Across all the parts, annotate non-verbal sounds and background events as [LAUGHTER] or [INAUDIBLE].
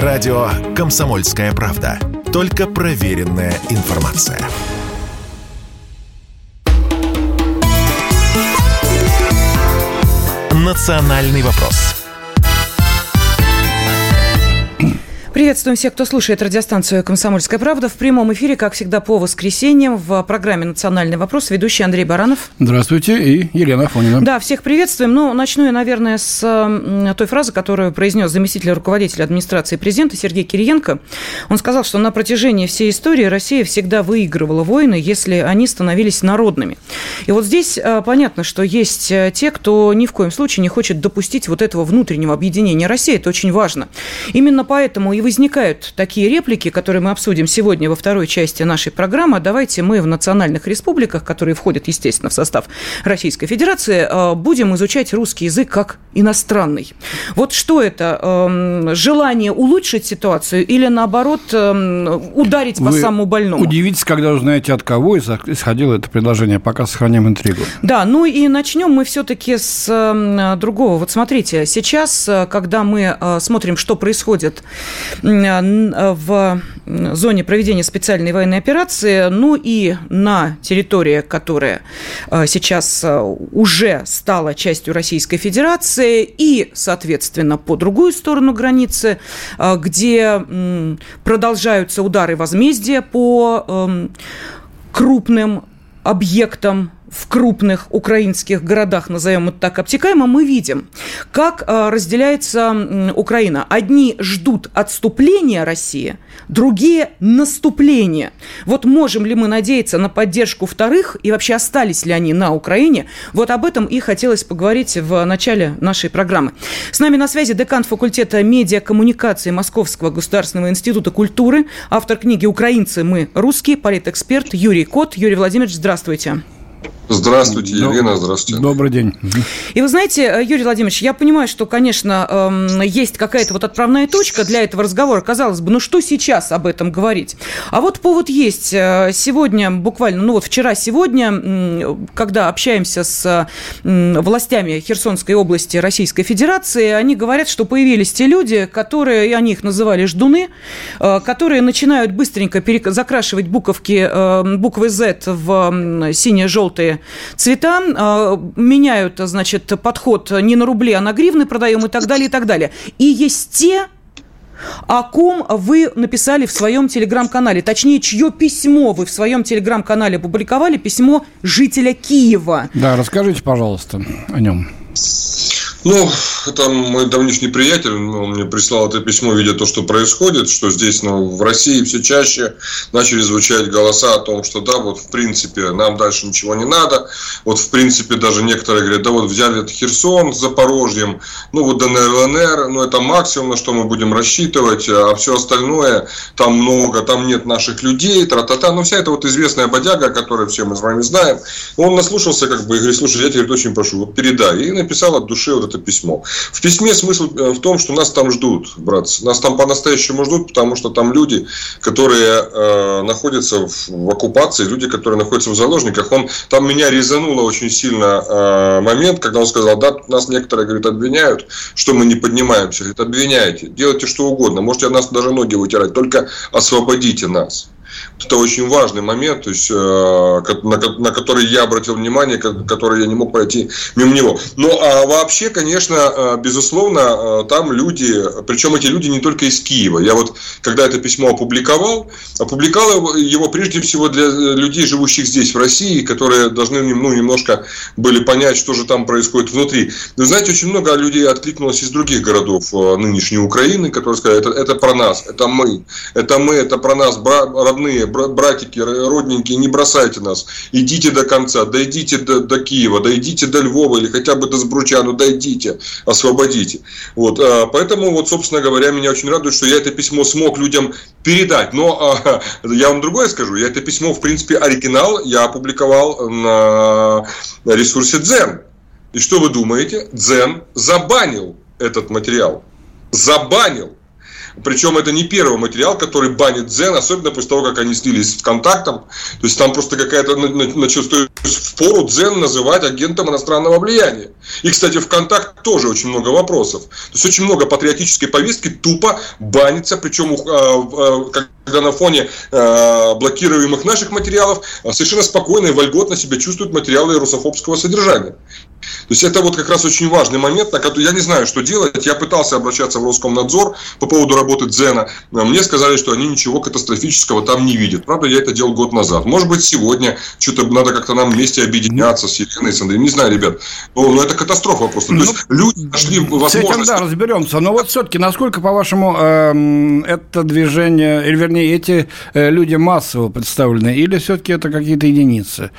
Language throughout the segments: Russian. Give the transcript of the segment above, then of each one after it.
Радио «Комсомольская правда». Только проверенная информация. «Национальный вопрос» Приветствуем всех, кто слушает радиостанцию «Комсомольская правда». В прямом эфире, как всегда, по воскресеньям в программе «Национальный вопрос» ведущий Андрей Баранов. Здравствуйте, и Елена Афонина. Да, всех приветствуем. Ну, начну я, наверное, с той фразы, которую произнес заместитель руководителя администрации президента Сергей Кириенко. Он сказал, что на протяжении всей истории Россия всегда выигрывала войны, если они становились народными. И вот здесь а, понятно, что есть э, те, кто ни в коем случае не хочет допустить вот этого внутреннего объединения России. Это очень важно. Именно поэтому и возникают такие реплики, которые мы обсудим сегодня во второй части нашей программы. Давайте мы в национальных республиках, которые входят, естественно, в состав Российской Федерации, э, будем изучать русский язык как иностранный. Вот что это? Эм, желание улучшить ситуацию или, наоборот, эм, ударить Вы по самому больному? удивитесь, когда узнаете, от кого исходило это предложение. Пока сохраняем интригу. Да, ну и начнем мы все-таки с эм, другого. Вот смотрите, сейчас, э, когда мы э, смотрим, что происходит в зоне проведения специальной военной операции, ну и на территории, которая э, сейчас уже стала частью Российской Федерации, и, соответственно, по другую сторону границы, где продолжаются удары возмездия по крупным объектам в крупных украинских городах, назовем это так обтекаемо, мы видим, как э, разделяется Украина. Одни ждут отступления России, другие – наступления. Вот можем ли мы надеяться на поддержку вторых и вообще остались ли они на Украине? Вот об этом и хотелось поговорить в начале нашей программы. С нами на связи декан факультета медиакоммуникации Московского государственного института культуры, автор книги «Украинцы. Мы русские», политэксперт Юрий Кот. Юрий Владимирович, здравствуйте. Здравствуйте, Елена, здравствуйте. Добрый день. И вы знаете, э, Юрий Владимирович, я понимаю, что, конечно, эм, есть какая-то вот отправная точка для этого разговора. Казалось бы, ну что сейчас об этом говорить? А вот повод есть. Э, сегодня, буквально, ну вот вчера-сегодня, когда общаемся с властями Херсонской области Российской Федерации, они говорят, что появились те люди, которые, и они их называли ждуны, э, которые начинают быстренько закрашивать буковки, буквы Z в синее-желтые цвета, а, меняют, значит, подход не на рубли, а на гривны продаем и так далее, и так далее. И есть те, о ком вы написали в своем телеграм-канале, точнее, чье письмо вы в своем телеграм-канале опубликовали, письмо жителя Киева. Да, расскажите, пожалуйста, о нем. Ну, это мой давнишний приятель, он мне прислал это письмо, видя то, что происходит, что здесь, ну, в России все чаще начали звучать голоса о том, что да, вот в принципе нам дальше ничего не надо, вот в принципе даже некоторые говорят, да вот взяли этот Херсон с Запорожьем, ну вот ДНР, ЛНР, ну это максимум, на что мы будем рассчитывать, а все остальное, там много, там нет наших людей, тра-та-та, ну вся эта вот известная бодяга, которую все мы с вами знаем, он наслушался как бы и говорит, слушай, я тебя очень прошу, вот передай, и написал от души вот это письмо. В письме смысл э, в том, что нас там ждут, братцы. Нас там по-настоящему ждут, потому что там люди, которые э, находятся в, в оккупации, люди, которые находятся в заложниках. Он, там меня резануло очень сильно э, момент, когда он сказал, да, нас некоторые, говорит, обвиняют, что мы не поднимаемся. Говорит, обвиняйте, делайте что угодно. Можете нас даже ноги вытирать, только освободите нас. Это очень важный момент, то есть, э, на, на который я обратил внимание, который я не мог пройти мимо него. Ну, а вообще, конечно, э, безусловно, э, там люди, причем эти люди не только из Киева. Я вот, когда это письмо опубликовал, опубликовал его прежде всего для людей, живущих здесь, в России, которые должны ну, немножко были понять, что же там происходит внутри. Вы знаете, очень много людей откликнулось из других городов нынешней Украины, которые сказали, это, это про нас, это мы, это мы, это про нас, родные родные, братики, родненькие, не бросайте нас. Идите до конца, дойдите до, до Киева, дойдите до Львова или хотя бы до Сбруча, ну дойдите, освободите. Вот, а, поэтому, вот, собственно говоря, меня очень радует, что я это письмо смог людям передать. Но а, [LAUGHS] я вам другое скажу. Я это письмо, в принципе, оригинал я опубликовал на ресурсе Дзен. И что вы думаете? Дзен забанил этот материал. Забанил. Причем это не первый материал, который банит Дзен, особенно после того, как они слились с контактом. То есть там просто какая-то есть в пору Дзен называть агентом иностранного влияния. И, кстати, в контакт тоже очень много вопросов. То есть очень много патриотической повестки тупо банится, причем а, а, когда на фоне э, блокируемых наших материалов совершенно спокойно и вольготно себя чувствуют материалы русофобского содержания. То есть это вот как раз очень важный момент, на который я не знаю, что делать. Я пытался обращаться в Роскомнадзор по поводу работы Дзена. Мне сказали, что они ничего катастрофического там не видят. Правда, я это делал год назад. Может быть, сегодня что-то надо как-то нам вместе объединяться с Еленой, с Андреем. Не знаю, ребят. Но, но это катастрофа просто. То есть ну, люди нашли возможность... С этим, да, разберемся. Но вот все-таки, насколько, по-вашему, э, это движение, или вернее, эти э, люди массово представлены, или все-таки это какие-то единицы?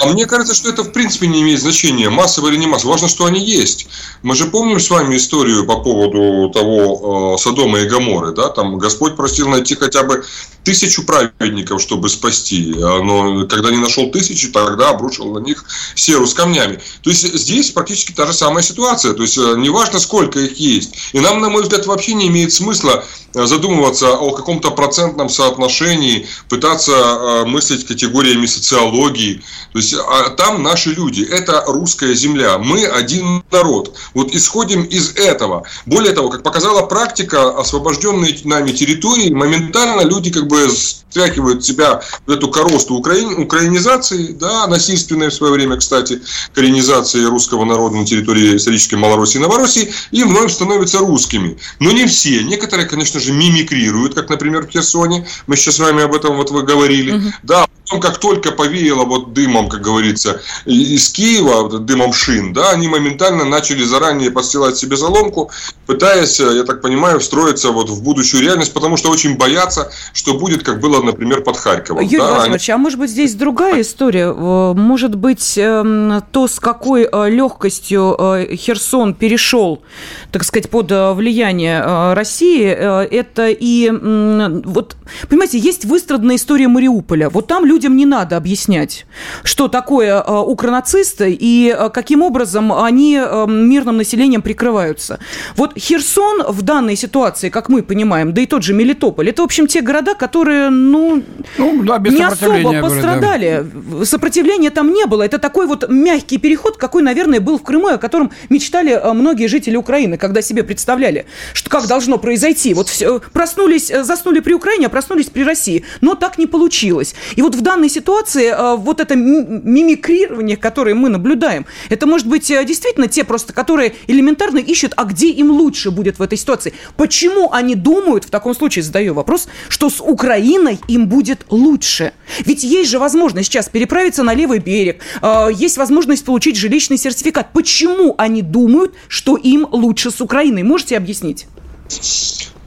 А мне кажется, что это в принципе не имеет значения, массово или не массово. Важно, что они есть. Мы же помним с вами историю по поводу того э, Содома и Гаморы, да, там Господь просил найти хотя бы тысячу праведников, чтобы спасти. Но когда не нашел тысячи, тогда обрушил на них серу с камнями. То есть здесь практически та же самая ситуация. То есть э, неважно, сколько их есть. И нам, на мой взгляд, вообще не имеет смысла э, задумываться о каком-то процентном соотношении, пытаться э, мыслить категориями социологии. То есть а там наши люди, это русская земля, мы один народ. Вот исходим из этого. Более того, как показала практика, освобожденные нами территории, моментально люди как бы стряхивают себя в эту коросту украин, украинизации, да, насильственной в свое время, кстати, коренизации русского народа на территории исторической Малороссии и Новороссии, и вновь становятся русскими. Но не все. Некоторые, конечно же, мимикрируют, как, например, в Херсоне. Мы сейчас с вами об этом вот вы говорили. Угу. Да, потом, как только повеяло вот дымом, как говорится, из Киева, дымом шин, да, они моментально начали заранее подстилать себе заломку, пытаясь, я так понимаю, встроиться вот в будущую реальность, потому что очень боятся, что будет, как было, например, под Харьковом. Юрий да? Владимирович, а может быть здесь другая история? Э, может быть, эм, то, с какой э, легкостью э, Херсон перешел, так сказать, под влияние России, это и... Вот, понимаете, есть выстраданная история Мариуполя. Вот там людям не надо объяснять, что такое укронацисты и каким образом они мирным населением прикрываются. Вот Херсон в данной ситуации, как мы понимаем, да и тот же Мелитополь, это, в общем, те города, которые ну, ну да, не особо пострадали. да. Сопротивления там не было. Это такой вот мягкий переход, какой, наверное, был в Крыму, о котором мечтали э, многие жители Украины, когда себе представляли, что как должно произойти. Вот все, проснулись, э, заснули при Украине, а проснулись при России. Но так не получилось. И вот в данной ситуации э, вот это мимикрирование, которое мы наблюдаем, это может быть действительно те просто, которые элементарно ищут, а где им лучше будет в этой ситуации. Почему они думают, в таком случае задаю вопрос, что с Украиной Украиной им будет лучше. Ведь есть же возможность сейчас переправиться на левый берег, э, есть возможность получить жилищный сертификат. Почему они думают, что им лучше с Украиной? Можете объяснить?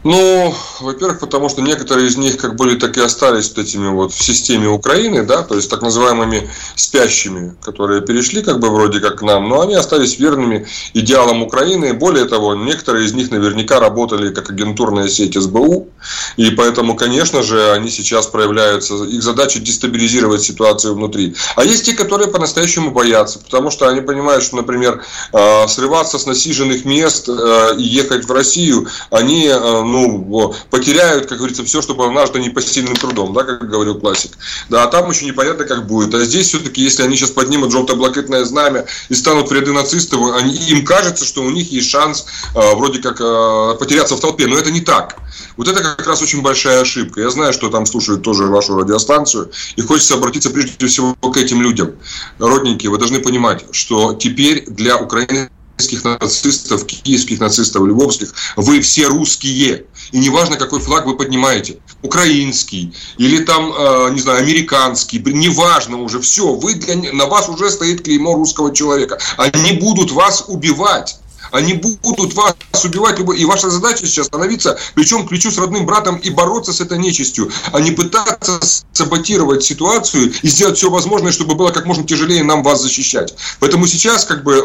Ну, во-первых, потому что некоторые из них как были, так и остались вот этими вот в системе Украины, да, то есть так называемыми спящими, которые перешли как бы вроде как к нам, но они остались верными идеалам Украины. Более того, некоторые из них наверняка работали как агентурная сеть СБУ, и поэтому, конечно же, они сейчас проявляются, их задача дестабилизировать ситуацию внутри. А есть те, которые по-настоящему боятся, потому что они понимают, что, например, э, срываться с насиженных мест э, и ехать в Россию, они э, ну, потеряют, как говорится, все, что было нажито непосильным трудом, да, как говорил классик. Да, а там еще непонятно, как будет. А здесь все-таки, если они сейчас поднимут желто-блакитное знамя и станут в ряды нацистов, они, им кажется, что у них есть шанс э, вроде как э, потеряться в толпе. Но это не так. Вот это как раз очень большая ошибка. Я знаю, что там слушают тоже вашу радиостанцию, и хочется обратиться прежде всего к этим людям. Родненькие, вы должны понимать, что теперь для Украины украинских нацистов, киевских нацистов, львовских, вы все русские. И неважно, какой флаг вы поднимаете, украинский или там, э, не знаю, американский, неважно уже, все, вы для, на вас уже стоит клеймо русского человека. Они будут вас убивать. Они будут вас убивать. И ваша задача сейчас становиться плечом к плечу с родным братом и бороться с этой нечистью, а не пытаться саботировать ситуацию и сделать все возможное, чтобы было как можно тяжелее нам вас защищать. Поэтому сейчас как бы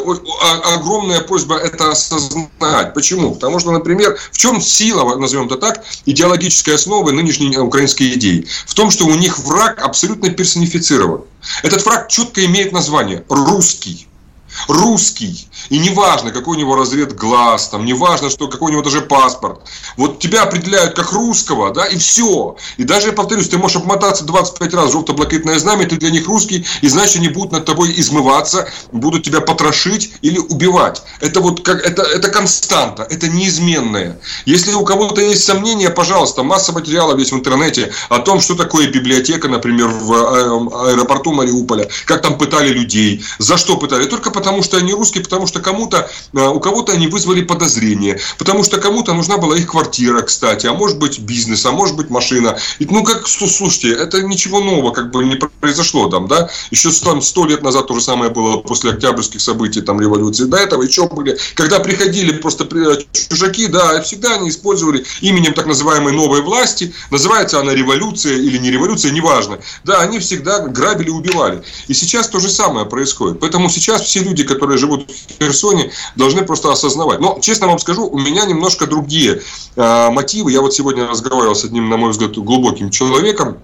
огромная просьба это осознать. Почему? Потому что, например, в чем сила, назовем это так, идеологической основы нынешней украинской идеи? В том, что у них враг абсолютно персонифицирован. Этот враг четко имеет название – русский русский. И неважно, какой у него разрез глаз, там, неважно, что, какой у него даже паспорт. Вот тебя определяют как русского, да, и все. И даже, я повторюсь, ты можешь обмотаться 25 раз в желто-блакитное знамя, ты для них русский, и значит, они будут над тобой измываться, будут тебя потрошить или убивать. Это вот как, это, это константа, это неизменное. Если у кого-то есть сомнения, пожалуйста, масса материалов есть в интернете о том, что такое библиотека, например, в э, аэропорту Мариуполя, как там пытали людей, за что пытали. Только потому, что они русские, потому что кому-то, э, у кого-то они вызвали подозрение, потому что кому-то нужна была их квартира, кстати, а может быть бизнес, а может быть машина. И, ну, как, слушайте, это ничего нового как бы не произошло там, да. Еще там сто лет назад то же самое было после октябрьских событий, там, революции. До этого еще были, когда приходили просто чужаки, да, всегда они использовали именем так называемой новой власти, называется она революция или не революция, неважно. Да, они всегда грабили убивали. И сейчас то же самое происходит. Поэтому сейчас все люди, которые живут в Херсоне, должны просто осознавать. Но, честно вам скажу, у меня немножко другие э, мотивы. Я вот сегодня разговаривал с одним, на мой взгляд, глубоким человеком,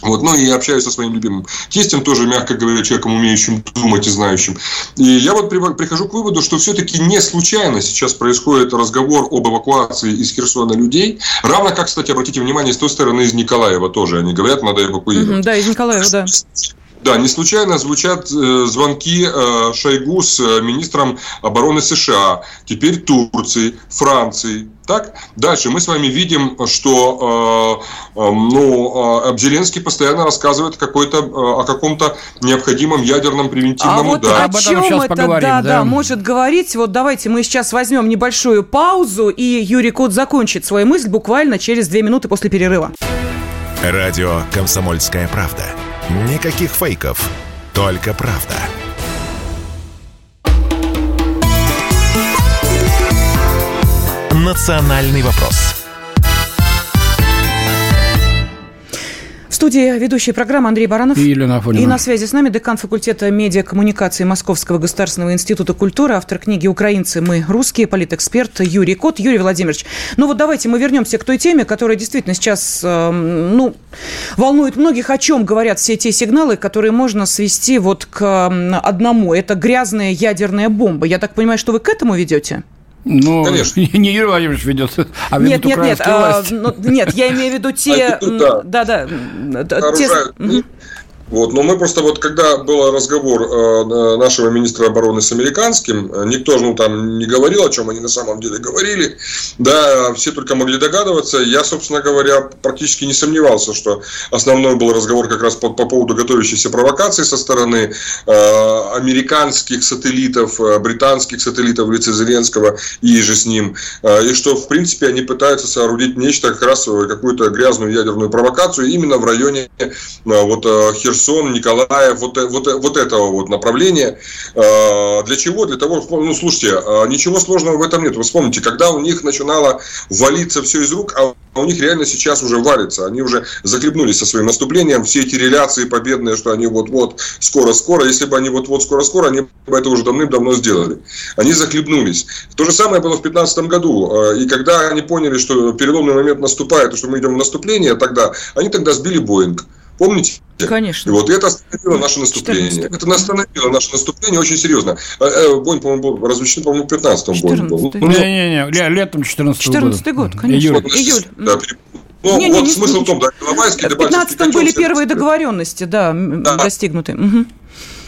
вот, ну и общаюсь со своим любимым тестем, тоже, мягко говоря, человеком, умеющим думать и знающим. И я вот прихожу к выводу, что все-таки не случайно сейчас происходит разговор об эвакуации из Херсона людей. Равно как, кстати, обратите внимание, с той стороны из Николаева тоже. Они говорят, надо эвакуировать. да, из Николаева, да. Да, не случайно звучат э, звонки э, Шойгу с э, министром обороны США, теперь Турции, Франции. Так? Дальше мы с вами видим, что э, э, ну, э, Зеленский постоянно рассказывает какой-то, э, о каком-то необходимом ядерном превентивном а вот ударе. О чем это, поговорим, да, да, да, может говорить? Вот давайте мы сейчас возьмем небольшую паузу, и Юрий Кот закончит свою мысль буквально через две минуты после перерыва. Радио «Комсомольская правда». Никаких фейков, только правда. «Национальный вопрос» студии ведущая программа Андрей Баранов. И Елена Афонина. И на связи с нами декан факультета медиакоммуникации Московского государственного института культуры, автор книги «Украинцы. Мы русские», политэксперт Юрий Кот. Юрий Владимирович, ну вот давайте мы вернемся к той теме, которая действительно сейчас, эм, ну, волнует многих. О чем говорят все те сигналы, которые можно свести вот к одному. Это грязная ядерная бомба. Я так понимаю, что вы к этому ведете? Ну, Конечно. [LAUGHS] не Юрий Владимирович ведет, а ведут нет, нет, нет, а, ну, нет, я имею в виду те... Да, да. Те... Вот, но мы просто вот, когда был разговор э, нашего министра обороны с американским, э, никто ну, там не говорил, о чем они на самом деле говорили, да, все только могли догадываться. Я, собственно говоря, практически не сомневался, что основной был разговор как раз по, по поводу готовящейся провокации со стороны э, американских сателлитов, э, британских сателлитов в лице Зеленского и же с ним, э, и что, в принципе, они пытаются соорудить нечто, как раз какую-то грязную ядерную провокацию именно в районе э, вот Херсона Херсон, Николаев, вот, э, вот, э, вот этого вот направления. А, для чего? Для того, ну, слушайте, ничего сложного в этом нет. Вы вспомните, когда у них начинало валиться все из рук, а у них реально сейчас уже валится. Они уже захлебнулись со своим наступлением. Все эти реляции победные, что они вот-вот, скоро-скоро. Если бы они вот-вот, скоро-скоро, они бы это уже давным-давно сделали. Они захлебнулись. То же самое было в 2015 году. И когда они поняли, что переломный момент наступает, и что мы идем в наступление, тогда они тогда сбили Боинг. Помните? Конечно. И вот это остановило наше наступление. 14. Это остановило наше наступление очень серьезно. Э, э, Бонь, по-моему, был размещен, по-моему, в 15-м Бонь был. Не-не-не, летом 14 года. 14 год, конечно. Июль. Июль. Да, ну, не, вот не, смысл не, в том, да, Иловайский, В 15-м были первые договоренности, да, да. достигнуты. Угу.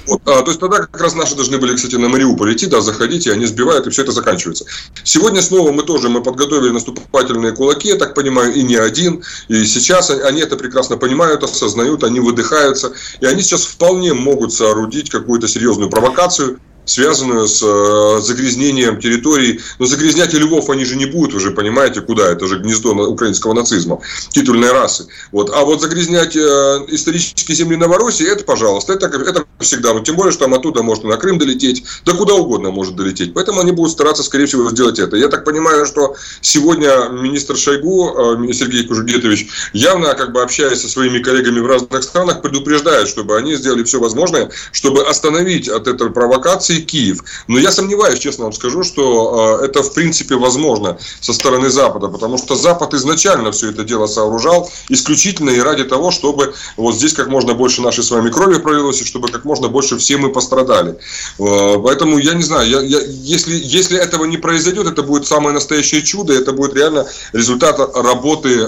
Вот, а, то есть тогда как раз наши должны были, кстати, на Мариуполь идти, да, заходить, и они сбивают, и все это заканчивается. Сегодня снова мы тоже, мы подготовили наступательные кулаки, я так понимаю, и не один, и сейчас они это прекрасно понимают, осознают, они выдыхаются, и они сейчас вполне могут соорудить какую-то серьезную провокацию, связанную с э, загрязнением территорий. Но загрязнять Львов они же не будут, уже понимаете, куда. Это же гнездо украинского нацизма, титульной расы. Вот. А вот загрязнять э, исторические земли Новороссии, это, пожалуйста, это, это всегда. Но тем более, что там оттуда можно на Крым долететь, да куда угодно может долететь. Поэтому они будут стараться, скорее всего, сделать это. Я так понимаю, что сегодня министр Шойгу, э, Сергей Кужугетович, явно, как бы общаясь со своими коллегами в разных странах, предупреждает, чтобы они сделали все возможное, чтобы остановить от этой провокации и Киев. Но я сомневаюсь, честно вам скажу, что это в принципе возможно со стороны Запада, потому что Запад изначально все это дело сооружал исключительно и ради того, чтобы вот здесь как можно больше нашей с вами крови пролилось, и чтобы как можно больше все мы пострадали. Поэтому я не знаю, я, я, если, если этого не произойдет, это будет самое настоящее чудо, это будет реально результат работы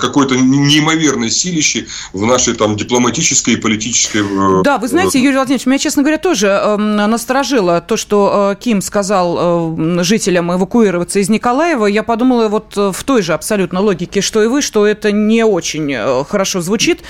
какой-то неимоверной силищи в нашей там дипломатической и политической... Э, да, вы знаете, Юрий Владимирович, меня, честно говоря, тоже э, насторожило то, что э, Ким сказал э, жителям эвакуироваться из Николаева. Я подумала вот э, в той же абсолютно логике, что и вы, что это не очень хорошо звучит.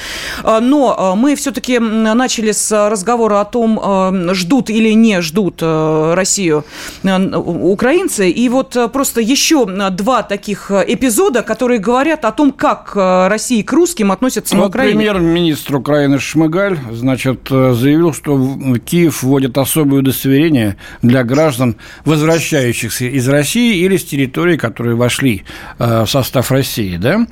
Но мы все-таки начали с разговора о том, ждут или не ждут Россию украинцы. И вот просто еще два таких эпизода, которые говорят о том, как Россия к русским относятся вот на Украине. Премьер-министр Украины Шмыгаль, значит, заявил, что Киев вводит особое удостоверение для граждан, возвращающихся из России или с территории, которые вошли э, в состав России, да.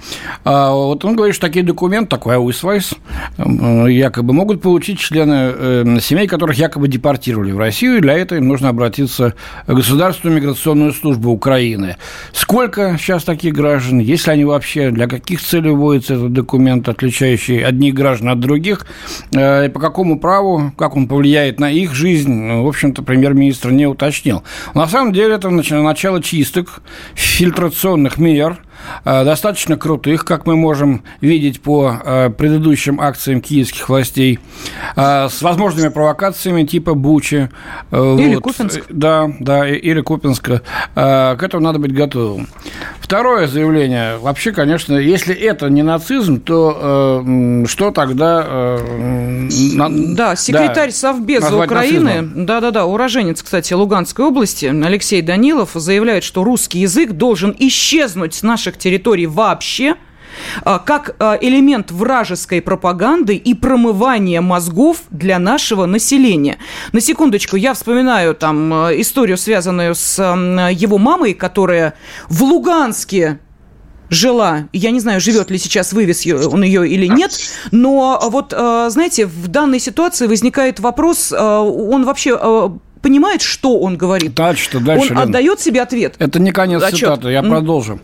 А вот он говорит, что такие документы, такой аусвайс, э, якобы могут получить члены э, семей, которых якобы депортировали в Россию, и для этого им нужно обратиться в Государственную миграционную службу Украины. Сколько сейчас таких граждан, если они вообще, для каких целей вводится этот документ, отличающий одних граждан от других, и по какому праву, как он повлияет на их жизнь, в общем-то, премьер-министр не уточнил. На самом деле это начало чисток, фильтрационных мер – достаточно крутых, как мы можем видеть по э, предыдущим акциям киевских властей, э, с возможными провокациями типа Бучи. Или вот. Купинск. Да, да, или Купинска. К этому надо быть готовым. Второе заявление. Вообще, конечно, если это не нацизм, то э, что тогда... Э, да, секретарь да, Совбеза Украины, да-да-да, уроженец, кстати, Луганской области, Алексей Данилов, заявляет, что русский язык должен исчезнуть с наших наших территорий вообще а, как а, элемент вражеской пропаганды и промывания мозгов для нашего населения. На секундочку, я вспоминаю там а, историю, связанную с его мамой, которая в Луганске жила, я не знаю, живет ли сейчас, вывез он ее или нет, но вот, знаете, в данной ситуации возникает вопрос, он вообще понимает, что он говорит? Дальше, дальше. Он отдает себе ответ. Это не конец Отчет. цитаты, я продолжу.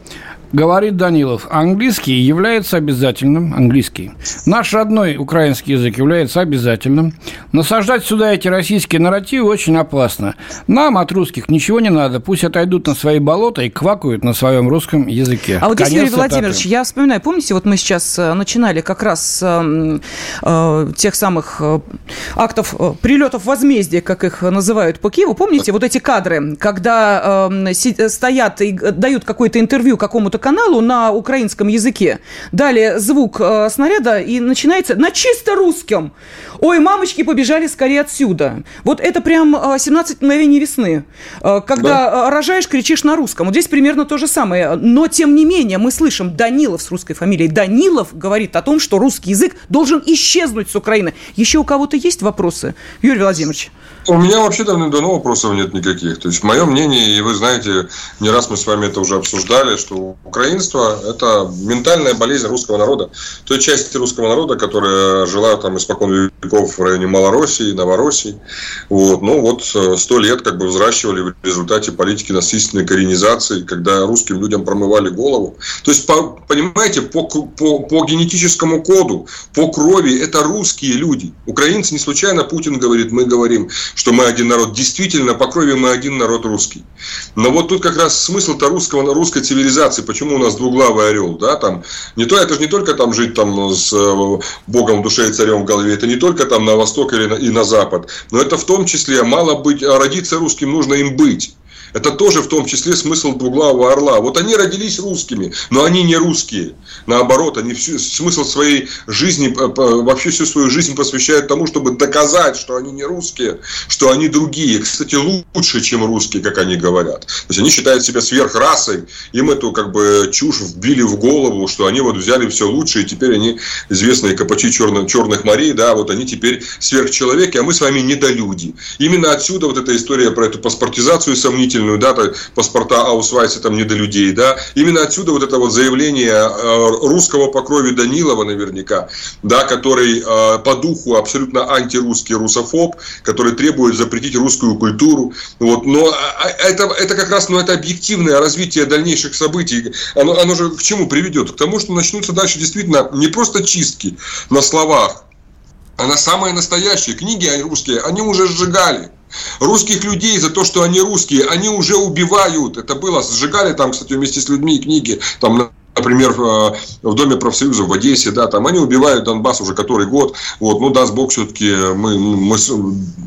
Говорит Данилов, английский является обязательным, английский. Наш родной украинский язык является обязательным. Насаждать сюда эти российские нарративы очень опасно. Нам от русских ничего не надо, пусть отойдут на свои болота и квакают на своем русском языке. А вот здесь, Юрий Владимирович, я вспоминаю, помните, вот мы сейчас э, начинали как раз э, э, тех самых э, актов э, прилетов возмездия, как их называют по Киеву. Помните вот эти кадры, когда э, стоят и дают какое-то интервью какому-то каналу на украинском языке. Далее звук э, снаряда и начинается на чисто русском. Ой, мамочки побежали скорее отсюда. Вот это прям 17 э, мгновений весны. Э, когда да. Э, рожаешь, кричишь на русском. Вот здесь примерно то же самое. Но, тем не менее, мы слышим Данилов с русской фамилией. Данилов говорит о том, что русский язык должен исчезнуть с Украины. Еще у кого-то есть вопросы, Юрий Владимирович? У меня вообще давно вопросов нет никаких. То есть, мое мнение, и вы знаете, не раз мы с вами это уже обсуждали, что украинство – это ментальная болезнь русского народа. Той части русского народа, которая жила там испокон веков в районе Малороссии, Новороссии. Вот. Ну, вот э, сто лет как бы взращивали в результате политики насильственной коренизации, когда русским людям промывали голову. То есть, по, понимаете, по, по, по генетическому коду, по крови – это русские люди. Украинцы не случайно Путин говорит, мы говорим, что мы один народ. Действительно, по крови мы один народ русский. Но вот тут как раз смысл-то русского, русской цивилизации. Почему у нас двуглавый орел? Да, там, не то, это же не только там жить там с э, Богом в душе и царем в голове. Это не только там на восток или на, и на запад. Но это в том числе мало быть, а родиться русским нужно им быть. Это тоже в том числе смысл двуглавого орла. Вот они родились русскими, но они не русские. Наоборот, они всю, смысл своей жизни, вообще всю свою жизнь посвящают тому, чтобы доказать, что они не русские, что они другие. Кстати, лучше, чем русские, как они говорят. То есть они считают себя сверхрасой, им эту как бы чушь вбили в голову, что они вот взяли все лучше, и теперь они известные копачи черных, черных морей, да, вот они теперь сверхчеловеки, а мы с вами недолюди. Именно отсюда вот эта история про эту паспортизацию сомнительную удивительную, да, паспорта Аусвайса там не до людей, да. Именно отсюда вот это вот заявление э, русского по крови Данилова наверняка, да, который э, по духу абсолютно антирусский русофоб, который требует запретить русскую культуру. Вот. Но а, а, это, это как раз ну, это объективное развитие дальнейших событий. Оно, оно же к чему приведет? К тому, что начнутся дальше действительно не просто чистки на словах, она самая настоящая. Книги русские, они уже сжигали. Русских людей за то, что они русские, они уже убивают. Это было, сжигали там, кстати, вместе с людьми книги, там например, э, в Доме профсоюзов в Одессе, да, там они убивают Донбасс уже который год, вот, ну, даст Бог, все-таки мы, мы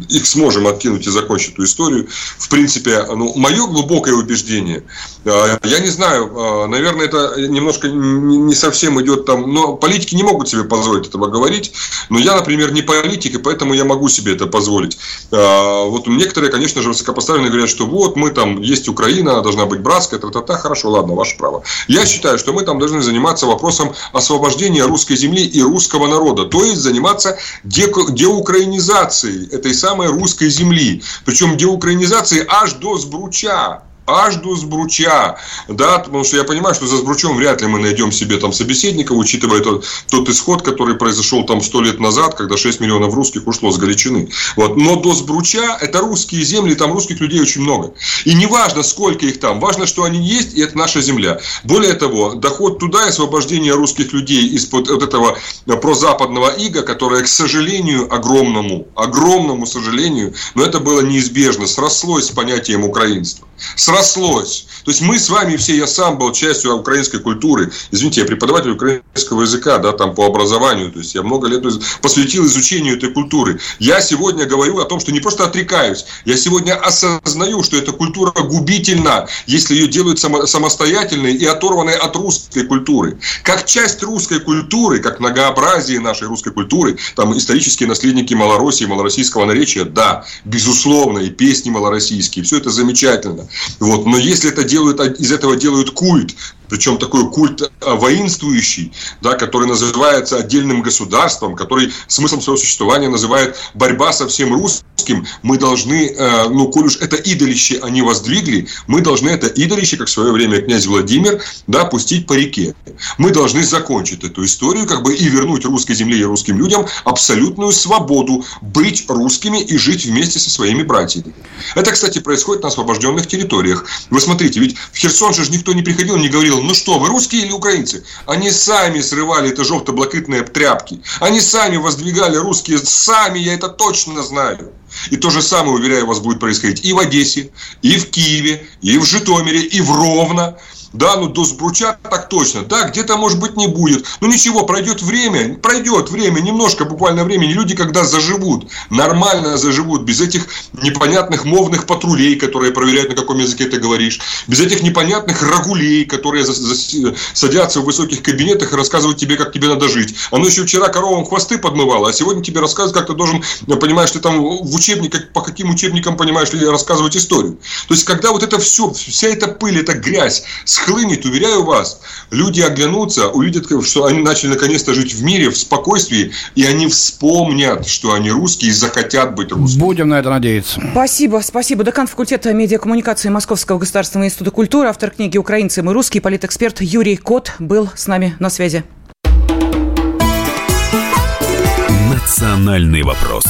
их сможем откинуть и закончить эту историю. В принципе, ну, мое глубокое убеждение, э, я не знаю, э, наверное, это немножко не совсем идет там, но политики не могут себе позволить этого говорить, но я, например, не политик, и поэтому я могу себе это позволить. Вот некоторые, конечно же, высокопоставленные говорят, что вот мы там, есть Украина, она должна быть братская, та-та-та, хорошо, ладно, ваше право. Я считаю, что мы там должны заниматься вопросом освобождения русской земли и русского народа, то есть заниматься деукраинизацией этой самой русской земли. Причем деукраинизацией аж до сбруча аж до Сбруча, да, потому что я понимаю, что за Сбручом вряд ли мы найдем себе там собеседника, учитывая тот, тот исход, который произошел там сто лет назад, когда 6 миллионов русских ушло с Галичины. Вот. Но до Сбруча это русские земли, там русских людей очень много. И не важно, сколько их там, важно, что они есть, и это наша земля. Более того, доход туда и освобождение русских людей из-под вот этого прозападного ига, которое, к сожалению, огромному, огромному сожалению, но это было неизбежно, срослось с понятием украинства. С срослось. То есть мы с вами все, я сам был частью украинской культуры. Извините, я преподаватель украинского языка, да, там по образованию. То есть я много лет посвятил изучению этой культуры. Я сегодня говорю о том, что не просто отрекаюсь, я сегодня осознаю, что эта культура губительна, если ее делают само, самостоятельной и оторванной от русской культуры. Как часть русской культуры, как многообразие нашей русской культуры, там исторические наследники Малороссии, малороссийского наречия, да, безусловно, и песни малороссийские, все это замечательно. Вот. Но если это делают, из этого делают культ, причем такой культ а, воинствующий, да, который называется отдельным государством, который смыслом своего существования называет борьба со всем русским, мы должны, э, ну, коль уж это идолище они воздвигли, мы должны это идолище, как в свое время князь Владимир, да, пустить по реке. Мы должны закончить эту историю, как бы и вернуть русской земле и русским людям абсолютную свободу быть русскими и жить вместе со своими братьями. Это, кстати, происходит на освобожденных территориях. Вы смотрите, ведь в Херсон же никто не приходил, не говорил, ну что, вы русские или украинцы? Они сами срывали это желто-блакитные тряпки. Они сами воздвигали русские, сами, я это точно знаю. И то же самое, уверяю вас, будет происходить и в Одессе, и в Киеве, и в Житомире, и в Ровно. Да, ну до Сбруча так точно. Да, где-то, может быть, не будет. Ну ничего, пройдет время, пройдет время, немножко буквально времени. Люди, когда заживут, нормально заживут, без этих непонятных мовных патрулей, которые проверяют, на каком языке ты говоришь, без этих непонятных рагулей, которые садятся в высоких кабинетах и рассказывают тебе, как тебе надо жить. Оно еще вчера коровам хвосты подмывало, а сегодня тебе рассказывают, как ты должен, понимаешь, ты там в учебниках, по каким учебникам, понимаешь ли, рассказывать историю. То есть, когда вот это все, вся эта пыль, эта грязь схлынет, уверяю вас, люди оглянутся, увидят, что они начали наконец-то жить в мире, в спокойствии, и они вспомнят, что они русские и захотят быть русскими. Будем на это надеяться. Спасибо, спасибо. Декан факультета медиакоммуникации Московского государственного института культуры, автор книги «Украинцы мы русские», политэксперт Юрий Кот был с нами на связи. Национальный вопрос.